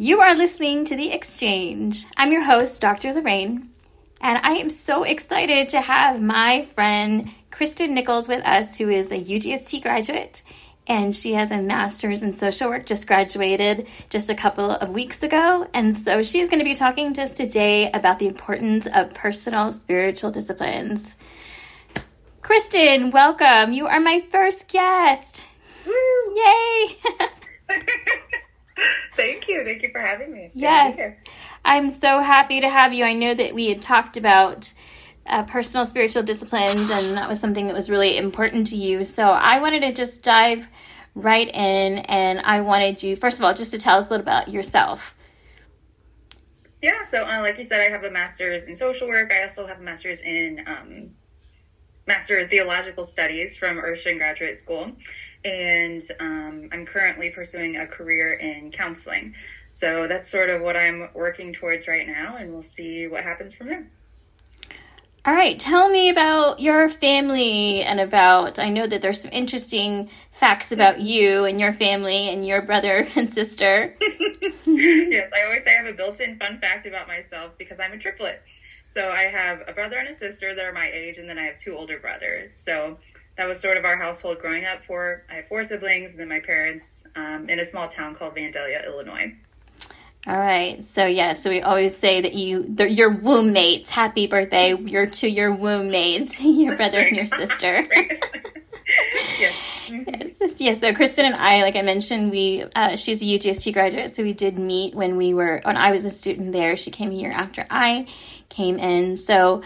You are listening to The Exchange. I'm your host, Dr. Lorraine, and I am so excited to have my friend Kristyn Nichols with us, who is a UGST graduate, and she has a master's in social work, just graduated just a couple of weeks ago. And so she's going to be talking to us today about the importance of personal spiritual disciplines. Kristyn, welcome. You are my first guest. Woo! Yay! Thank you. Thank you for having me. It's good to be Yes. I'm so happy to have you. I know that we had talked about uh, personal spiritual disciplines, and that was something that was really important to you. So I wanted to just dive right in, and I wanted you, first of all, just to tell us a little about yourself. Yeah. So, uh, like you said, I have a master's in social work. I also have a master's in um, master of theological studies from Urshan Graduate School, and um, I'm currently pursuing a career in counseling. So that's sort of what I'm working towards right now, and we'll see what happens from there. All right, tell me about your family and about. I know that there's some interesting facts about you and your family and your brother and sister. yes, I always say I have a built-in fun fact about myself because I'm a triplet. So I have a brother and a sister that are my age, and then I have two older brothers. So that was sort of our household growing up. For I have four siblings, and then my parents um, in a small town called Vandalia, Illinois. All right. So yeah, so we always say that you your womb mates. Happy birthday. You're to your womb mates, your brother and your sister. yes. yes. Yes. So Kristyn and I, like I mentioned, we uh, she's a UGST graduate, so we did meet when we were when I was a student there. She came a year after I came in. So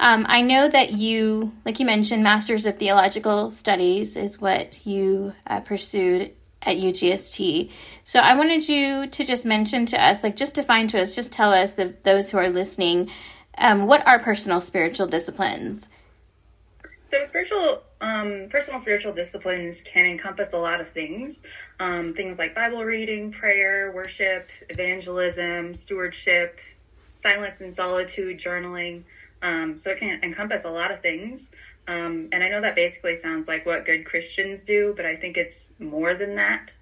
um, I know that you, like you mentioned, Masters of Theological Studies is what you uh, pursued at UGST. So I wanted you to just mention to us, like just define to us, just tell us, of those who are listening, um, what are personal spiritual disciplines? So spiritual, um, personal spiritual disciplines can encompass a lot of things. Um, things like Bible reading, prayer, worship, evangelism, stewardship, silence and solitude, journaling. Um, so it can encompass a lot of things. Um, and I know that basically sounds like what good Christians do, but I think it's more than that.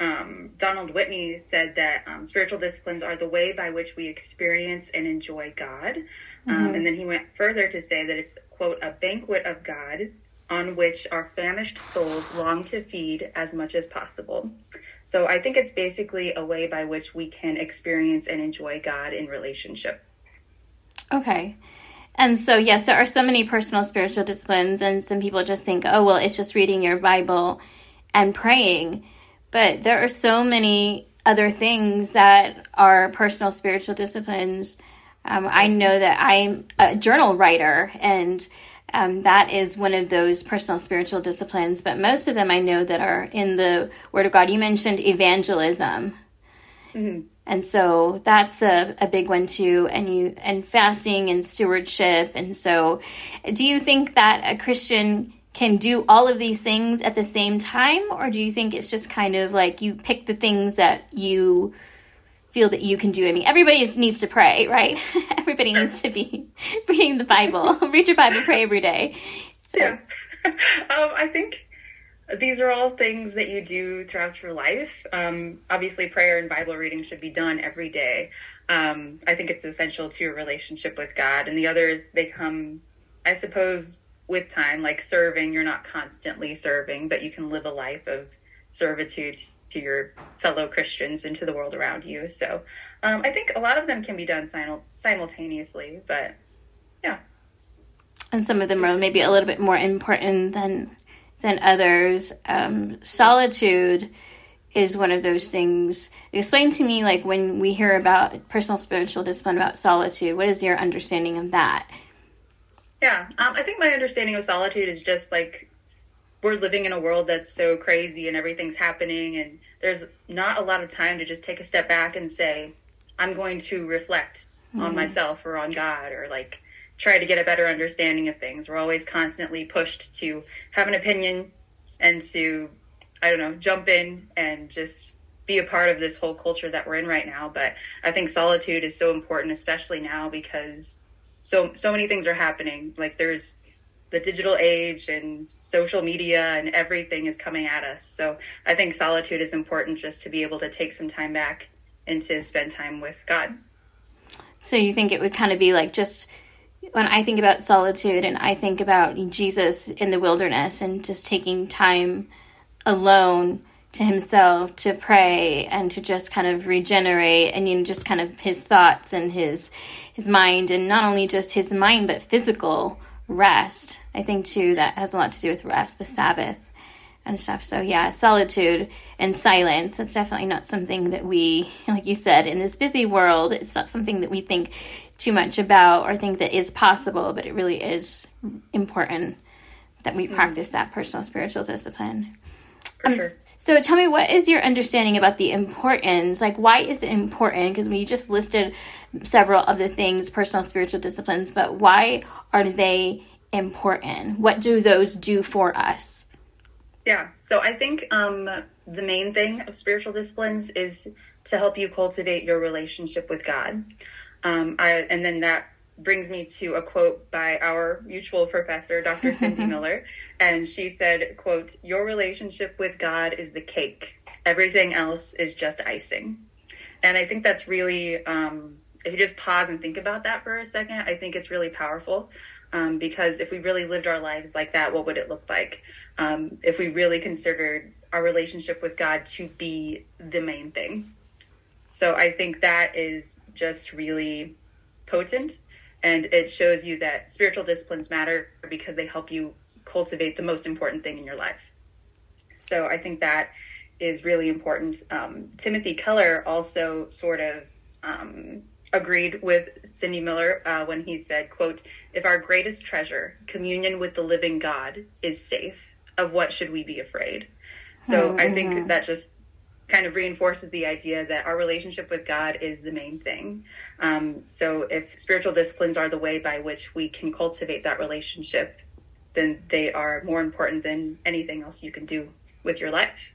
Um, Donald Whitney said that um, spiritual disciplines are the way by which we experience and enjoy God. Um, and then he went further to say that it's, quote, a banquet of God on which our famished souls long to feed as much as possible. So I think it's basically a way by which we can experience and enjoy God in relationship. Okay. And so, yes, there are so many personal spiritual disciplines, and some people just think, oh, well, it's just reading your Bible and praying. But there are so many other things that are personal spiritual disciplines. Um, I know that I'm a journal writer, and um, that is one of those personal spiritual disciplines. But most of them I know that are in the Word of God. You mentioned evangelism. And so that's a, a big one too. And you and fasting and stewardship. And so do you think that a Christian can do all of these things at the same time? Or do you think it's just kind of like you pick the things that you feel that you can do? I mean, everybody needs to pray, right? everybody needs to be reading the Bible. Read your Bible, pray every day. So, Yeah. um, I think these are all things that you do throughout your life. Um, obviously, prayer and Bible reading should be done every day. Um, I think it's essential to your relationship with God. And the others, they come, I suppose, with time, like serving. You're not constantly serving, but you can live a life of servitude to your fellow Christians and to the world around you. So um, I think a lot of them can be done simul- simultaneously, but yeah. and some of them are maybe a little bit more important than than others. Um, solitude is one of those things. Explain to me, like when we hear about personal spiritual discipline about solitude, what is your understanding of that? Yeah, um, I think my understanding of solitude is just like we're living in a world that's so crazy and everything's happening, and there's not a lot of time to just take a step back and say, I'm going to reflect on myself or on God or like try to get a better understanding of things. We're always constantly pushed to have an opinion and to, I don't know, jump in and just be a part of this whole culture that we're in right now. But I think solitude is so important, especially now because so so many things are happening. Like there's the digital age and social media and everything is coming at us. So I think solitude is important just to be able to take some time back and to spend time with God. So you think it would kind of be like just when I think about solitude and I think about Jesus in the wilderness and just taking time alone to himself to pray and to just kind of regenerate and you know just kind of his thoughts and his his mind and not only just his mind but physical rest. I think too that has a lot to do with rest, the Sabbath and stuff. So yeah, solitude and silence. It's definitely not something that we, like you said, in this busy world, it's not something that we think too much about or think that is possible, but it really is important that we mm-hmm. practice that personal spiritual discipline. Um, sure. So tell me, what is your understanding about the importance? Like, why is it important? Because we just listed several of the things, personal spiritual disciplines, but why are they important? What do those do for us? Yeah, so I think um, the main thing of spiritual disciplines is to help you cultivate your relationship with God. Um, I, and then that brings me to a quote by our mutual professor, Dr. Cindy Miller, and she said, "quote Your relationship with God is the cake. Everything else is just icing." And I think that's really, um, if you just pause and think about that for a second, I think it's really powerful. Um, because if we really lived our lives like that, what would it look like? Um, if we really considered our relationship with God to be the main thing. So I think that is just really potent. And it shows you that spiritual disciplines matter because they help you cultivate the most important thing in your life. So I think that is really important. Um, Timothy Keller also sort of um, agreed with Cindy Miller uh, when he said, quote, if our greatest treasure, communion with the living God, is safe, of what should we be afraid? So mm-hmm. I think that just kind of reinforces the idea that our relationship with God is the main thing. Um, so if spiritual disciplines are the way by which we can cultivate that relationship, then they are more important than anything else you can do with your life.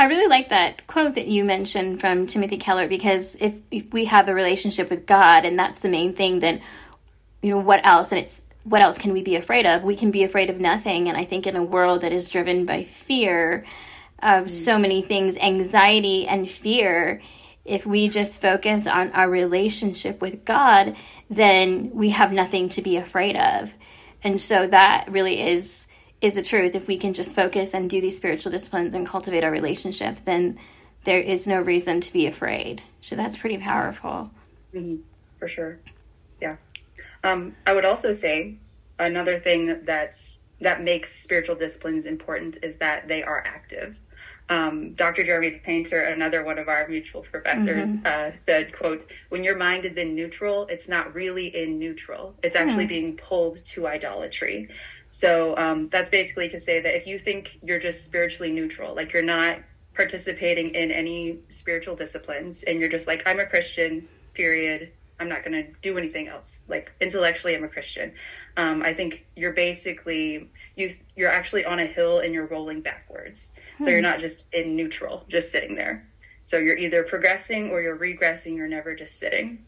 I really like that quote that you mentioned from Timothy Keller because if, if we have a relationship with God and that's the main thing, then you know what else? And it's what else can we be afraid of? We can be afraid of nothing. And I think in a world that is driven by fear of mm. so many things, anxiety and fear, if we just focus on our relationship with God, then we have nothing to be afraid of. And so that really is is the truth. If we can just focus and do these spiritual disciplines and cultivate our relationship, then there is no reason to be afraid. So that's pretty powerful. Mm-hmm. For sure. Yeah. Um, I would also say another thing that's that makes spiritual disciplines important is that they are active. Um, Dr. Jeremy Painter, another one of our mutual professors, mm-hmm. uh, said, "quote When your mind is in neutral, it's not really in neutral. It's actually mm. being pulled to idolatry." So um, that's basically to say that if you think you're just spiritually neutral, like you're not participating in any spiritual disciplines, and you're just like, I'm a Christian, period. I'm not going to do anything else. Like intellectually, I'm a Christian. Um, I think you're basically you you're actually on a hill and you're rolling backwards. Hmm. So you're hmm. not just in neutral, just sitting there. So you're either progressing or you're regressing. You're never just sitting.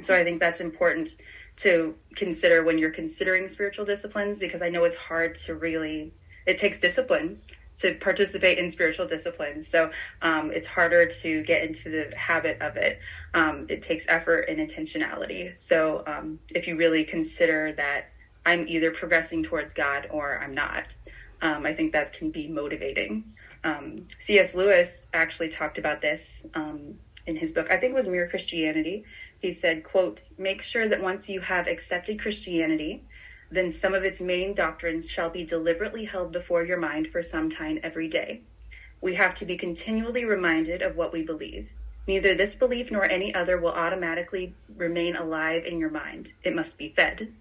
So I think that's important to consider when you're considering spiritual disciplines because I know it's hard to really, it takes discipline to participate in spiritual disciplines. So um, it's harder to get into the habit of it. Um, it takes effort and intentionality. So um, if you really consider that I'm either progressing towards God or I'm not, um, I think that can be motivating. Um, C.S. Lewis actually talked about this um, in his book. I think it was Mere Christianity he said, quote, make sure that once you have accepted Christianity, then some of its main doctrines shall be deliberately held before your mind for some time every day. We have to be continually reminded of what we believe. Neither this belief nor any other will automatically remain alive in your mind. It must be fed.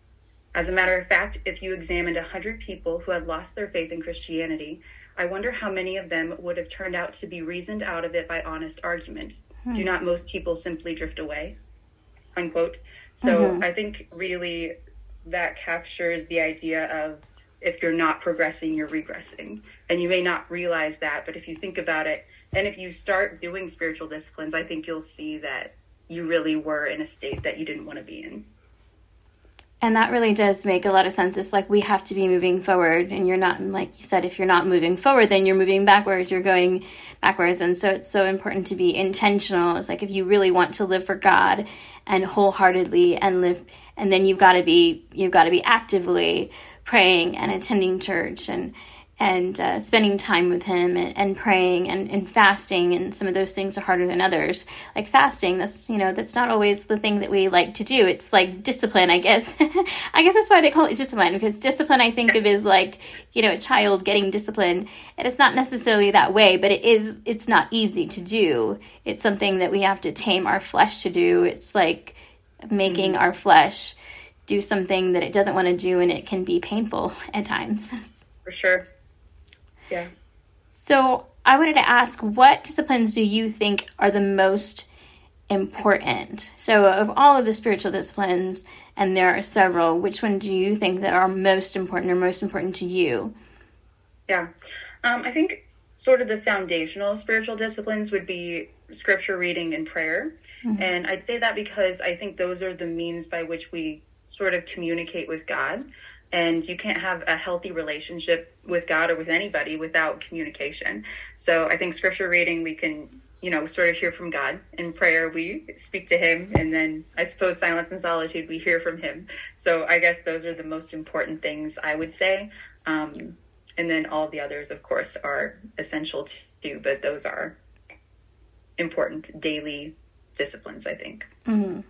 As a matter of fact, if you examined a hundred people who had lost their faith in Christianity, I wonder how many of them would have turned out to be reasoned out of it by honest argument. Hmm. Do not most people simply drift away? Unquote. So mm-hmm. I think really that captures the idea of if you're not progressing, you're regressing. And you may not realize that, but if you think about it, and if you start doing spiritual disciplines, I think you'll see that you really were in a state that you didn't want to be in. And that really does make a lot of sense. It's like we have to be moving forward, and you're not, like you said, if you're not moving forward, then you're moving backwards, you're going backwards. And so it's so important to be intentional. It's like if you really want to live for God and wholeheartedly and live, and then you've got to be, you've got to be actively praying and attending church and, and uh, spending time with him and, and praying and, and fasting and some of those things are harder than others. Like fasting that's you know that's not always the thing that we like to do. It's like discipline i guess. I guess that's why they call it discipline because discipline i think of is like you know a child getting discipline and it's not necessarily that way but it is it's not easy to do. It's something that we have to tame our flesh to do. It's like making mm-hmm. our flesh do something that it doesn't want to do and it can be painful at times. For sure yeah. So I wanted to ask what disciplines do you think are the most important? So, of all of the spiritual disciplines, and there are several, which one do you think that are most important or most important to you? Yeah. Um, I think sort of the foundational spiritual disciplines would be scripture reading and prayer. Mm-hmm. And I'd say that because I think those are the means by which we sort of communicate with God and you can't have a healthy relationship with God or with anybody without communication. So I think scripture reading, we can, you know, sort of hear from God. In prayer, we speak to Him. And then I suppose silence and solitude, we hear from Him. So I guess those are the most important things I would say. Um, and then all the others, of course, are essential too, but those are important daily disciplines, I think. Mm-hmm.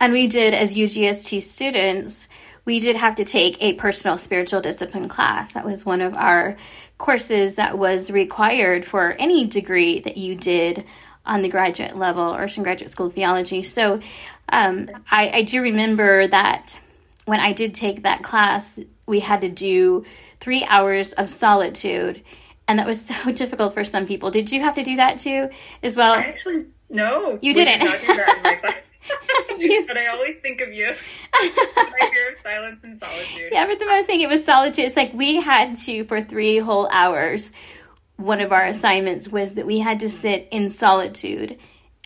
And we did, as UGST students, we did have to take a personal spiritual discipline class. That was one of our courses that was required for any degree that you did on the graduate level or Urshan Graduate School of Theology. So um, I, I do remember that when I did take that class, we had to do three hours of solitude. And that was so difficult for some people. Did you have to do that too, as well? I actually no, you didn't. Did not do that in my class. you... but I always think of you. I hear of silence and solitude. Yeah, but the most thing it was solitude. It's like we had to for three whole hours. One of our assignments was that we had to sit in solitude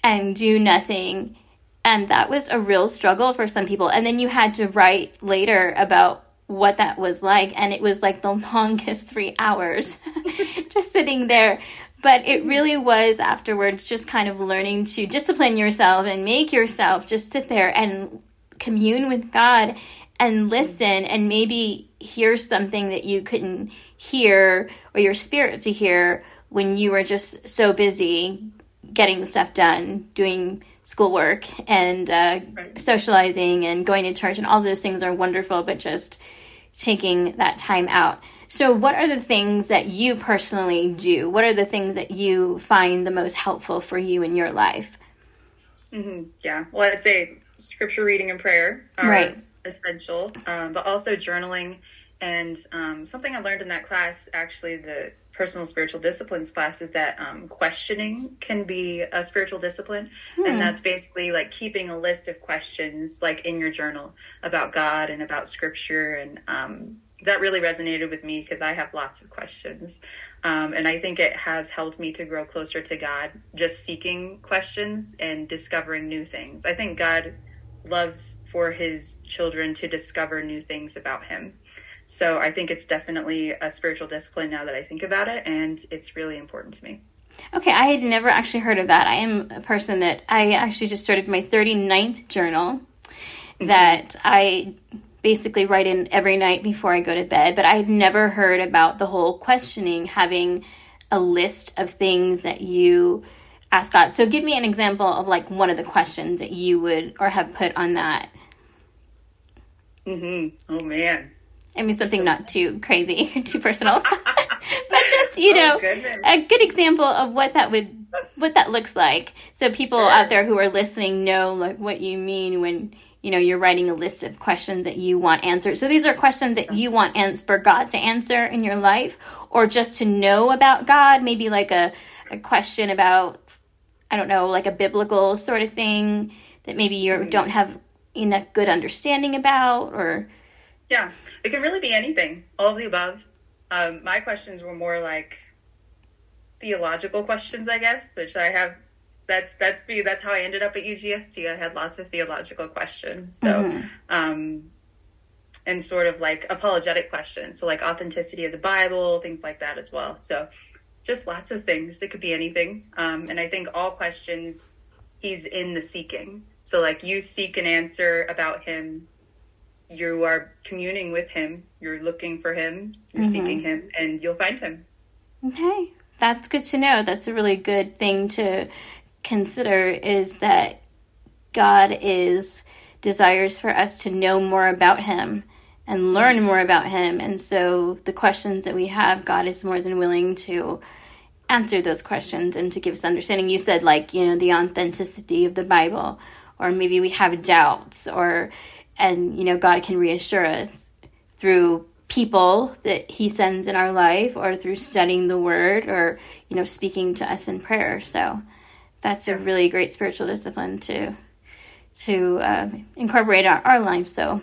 and do nothing, and that was a real struggle for some people. And then you had to write later about what that was like, and it was like the longest three hours, just sitting there but it really was afterwards just kind of learning to discipline yourself and make yourself just sit there and commune with God and listen and maybe hear something that you couldn't hear or your spirit to hear when you were just so busy getting stuff done, doing schoolwork and uh, right. socializing and going to church and all those things are wonderful, but just taking that time out. So, what are the things that you personally do? What are the things that you find the most helpful for you in your life? Mm-hmm. Yeah. Well, I'd say scripture reading and prayer are right. essential, um, but also journaling. And um, something I learned in that class, actually, the personal spiritual disciplines class, is that um, questioning can be a spiritual discipline. Hmm. And that's basically like keeping a list of questions, like in your journal, about God and about scripture and um, that really resonated with me because I have lots of questions. Um, and I think it has helped me to grow closer to God, just seeking questions and discovering new things. I think God loves for his children to discover new things about him. So I think it's definitely a spiritual discipline now that I think about it, and it's really important to me. Okay, I had never actually heard of that. I am a person that I actually just started my 39th journal that I basically write in every night before I go to bed, but I've never heard about the whole questioning, having a list of things that you ask God. So give me an example of like one of the questions that you would or have put on that. Mm-hmm. Oh man. I mean something so- not too crazy, too personal. but just, you oh, know, oh, a good example of what that would what that looks like. So people sure. out there who are listening know like what you mean when you know you're writing a list of questions that you want answered. So these are questions that you want ans- for god to answer in your life or just to know about god maybe like a, a question about i don't know like a biblical sort of thing that maybe you mm-hmm. don't have enough good understanding about or yeah it can really be anything. All of the above. Um, my questions were more like theological questions i guess which i have that's that's me. That's how I ended up at UGST. I had lots of theological questions. So, mm-hmm. um, and sort of like apologetic questions. So, like authenticity of the Bible, things like that as well. So, just lots of things. It could be anything. Um, and I think all questions, he's in the seeking. So, like you seek an answer about him, you are communing with him, you're looking for him, you're mm-hmm. seeking him, and you'll find him. Okay. That's good to know. That's a really good thing to consider is that God is desires for us to know more about him and learn more about him. And so the questions that we have, God is more than willing to answer those questions and to give us understanding. You said like, you know, the authenticity of the Bible or maybe we have doubts or and you know, God can reassure us through people that he sends in our life or through studying the word or you know speaking to us in prayer so that's a really great spiritual discipline to to uh, incorporate our, our life so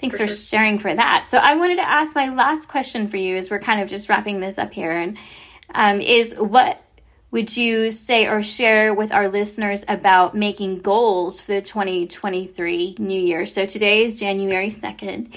thanks for, for sure. sharing for that so i wanted to ask my last question for you as we're kind of just wrapping this up here and um, is what would you say or share with our listeners about making goals for the 2023 new year so today is january 2nd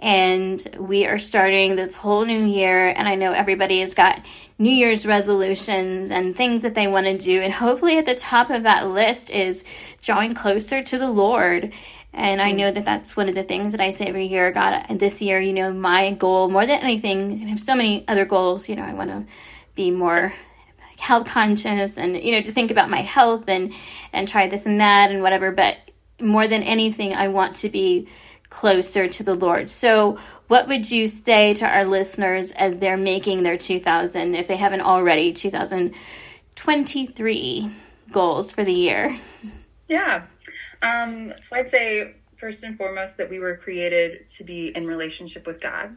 and we are starting this whole new year and i know everybody has got new year's resolutions and things that they want to do and hopefully at the top of that list is drawing closer to the lord. And i know that that's one of the things that i say every year god this year you know my goal more than anything i have so many other goals you know i want to be more health conscious and you know to think about my health and and try this and that and whatever but more than anything i want to be closer to the Lord. So, what would you say to our listeners as they're making their 2000, if they haven't already, 2023 goals for the year? Yeah. Um, so, I'd say first and foremost that we were created to be in relationship with God.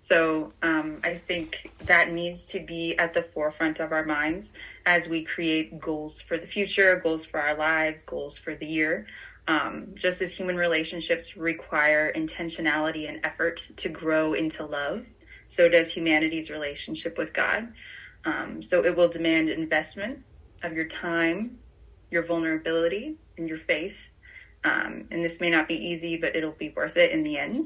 So um, I think that needs to be at the forefront of our minds as we create goals for the future, goals for our lives, goals for the year. Um, just as human relationships require intentionality and effort to grow into love, so does humanity's relationship with God. Um, so it will demand investment of your time, your vulnerability, and your faith. Um, and this may not be easy, but it'll be worth it in the end.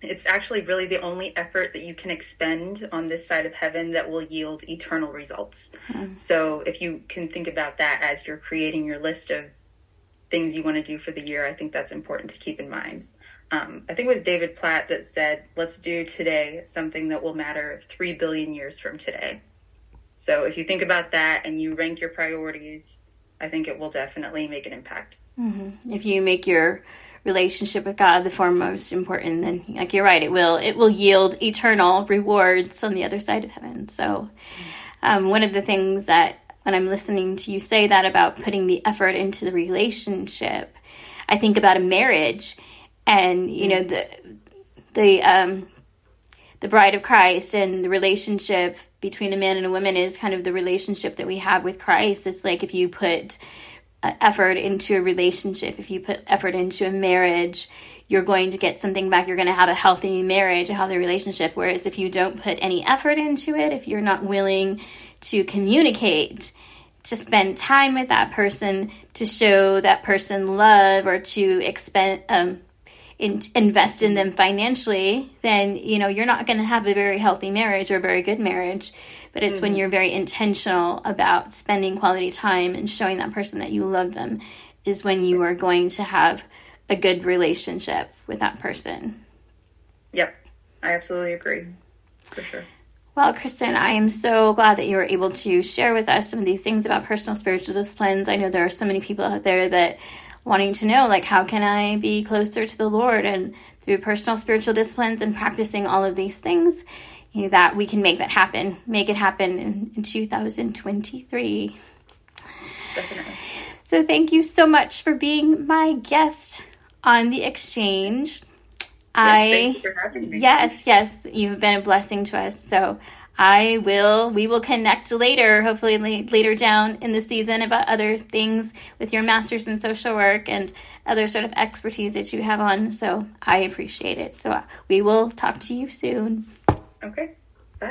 It's actually really the only effort that you can expend on this side of heaven that will yield eternal results. Mm. So if you can think about that as you're creating your list of things you want to do for the year, I think that's important to keep in mind. Um, I think it was David Platt that said, let's do today something that will matter 3 billion years from today. So if you think about that and you rank your priorities, I think it will definitely make an impact. Mm-hmm. If you make your relationship with God the foremost important, then like you're right, it will it will yield eternal rewards on the other side of heaven. So, um, one of the things that when I'm listening to you say that about putting the effort into the relationship, I think about a marriage and, you know, the, the, um, the bride of Christ and the relationship between a man and a woman is kind of the relationship that we have with Christ. It's like if you put uh, effort into a relationship, if you put effort into a marriage, you're going to get something back. You're going to have a healthy marriage, a healthy relationship. Whereas if you don't put any effort into it, if you're not willing to communicate, to spend time with that person, to show that person love, or to expend, um, in, invest in them financially, then you know you're not going to have a very healthy marriage or a very good marriage. But it's mm-hmm. when you're very intentional about spending quality time and showing that person that you love them, is when you are going to have a good relationship with that person. Yep, I absolutely agree, for sure. Well, Kristyn, I am so glad that you were able to share with us some of these things about personal spiritual disciplines. I know there are so many people out there that wanting to know like how can I be closer to the Lord and through personal spiritual disciplines and practicing all of these things, you know, that we can make that happen, make it happen in, in 2023. Definitely. So thank you so much for being my guest on the exchange. I yes, yes, you've been a blessing to us. So I will. We will connect later, hopefully later down in the season, about other things with your masters in social work and other sort of expertise that you have on. So I appreciate it. So we will talk to you soon. Okay.